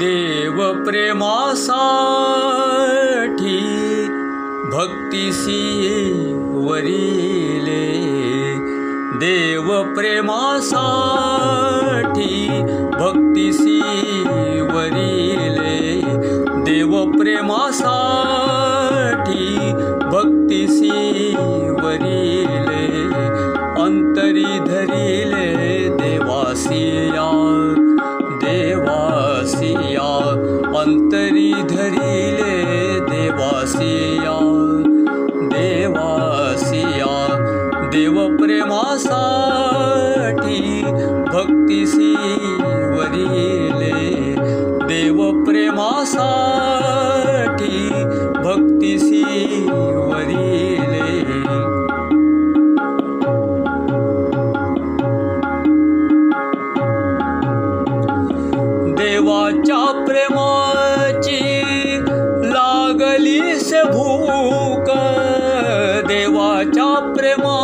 देव प्रेमासाठी भक्तिसी वरिले देव प्रेमासाठी भक्तिसी वरिले देव प्रेमासाठी भक्तिसी वरिले अंतरी धरिले देवासिया देवासिया देव प्रेमासाठी भक्तिसी वरिले देव प्रेमासाठी भक्तिसी वरिले देवाच्या प्रेमाची लागली से भूक. देवाच्या प्रेमाची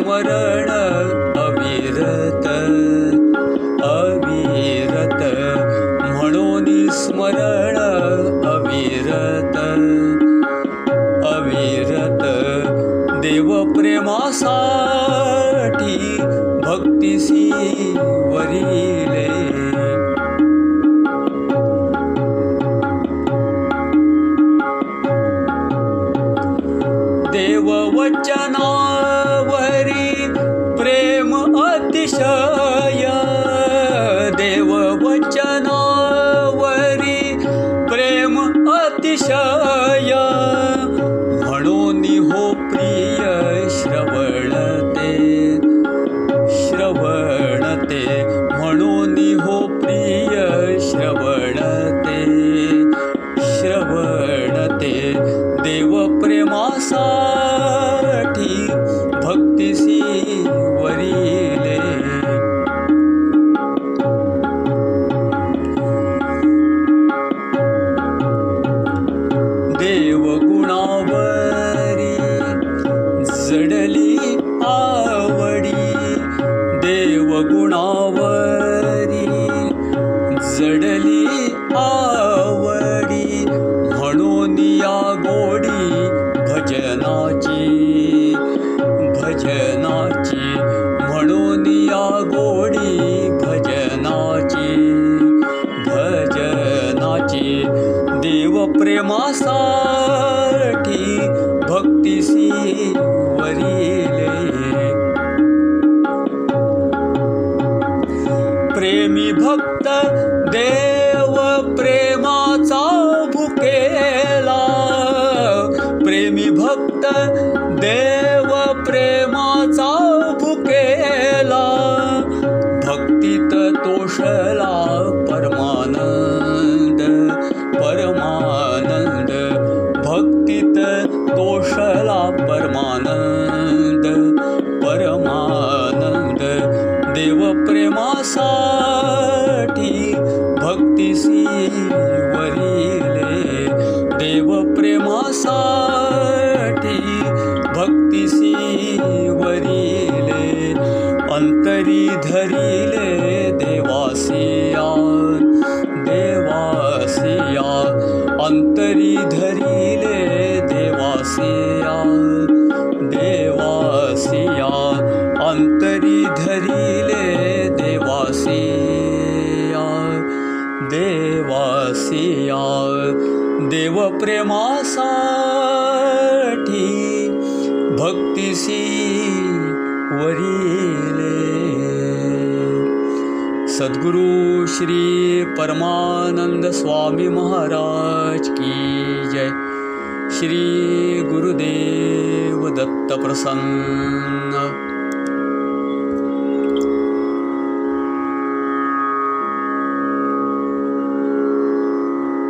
स्मरण अविरत अविरत। म्हणून स्मरण अविरत अविरत। देव प्रेमासाठी भक्तिसी वरिले दिशा जडली आवडी म्हणून या गोडी भजनाची भजनाची म्हणून या गोडी भजनाची भजनाची देव प्रेमासाठी भक्तिसी वरिले प्रेमी भक्त देव प्रेमाचा भुकेला भक्तीत तोषला परमानंद परमानंद. भक्तीत तोषला परमानंद परमानंद. देव प्रेमासाठी भक्तिसी वरिले धरिले देवासिया देवासिया अंतरी धरिले देवासिया देवासिया अंतरी धरिले देवासिया देवासिया देव प्रेमासाठी भक्तिसी वरिले सद्गुरु श्री परमानंद स्वामी महाराज की जय। श्री गुरुदेव दत्त प्रसन्न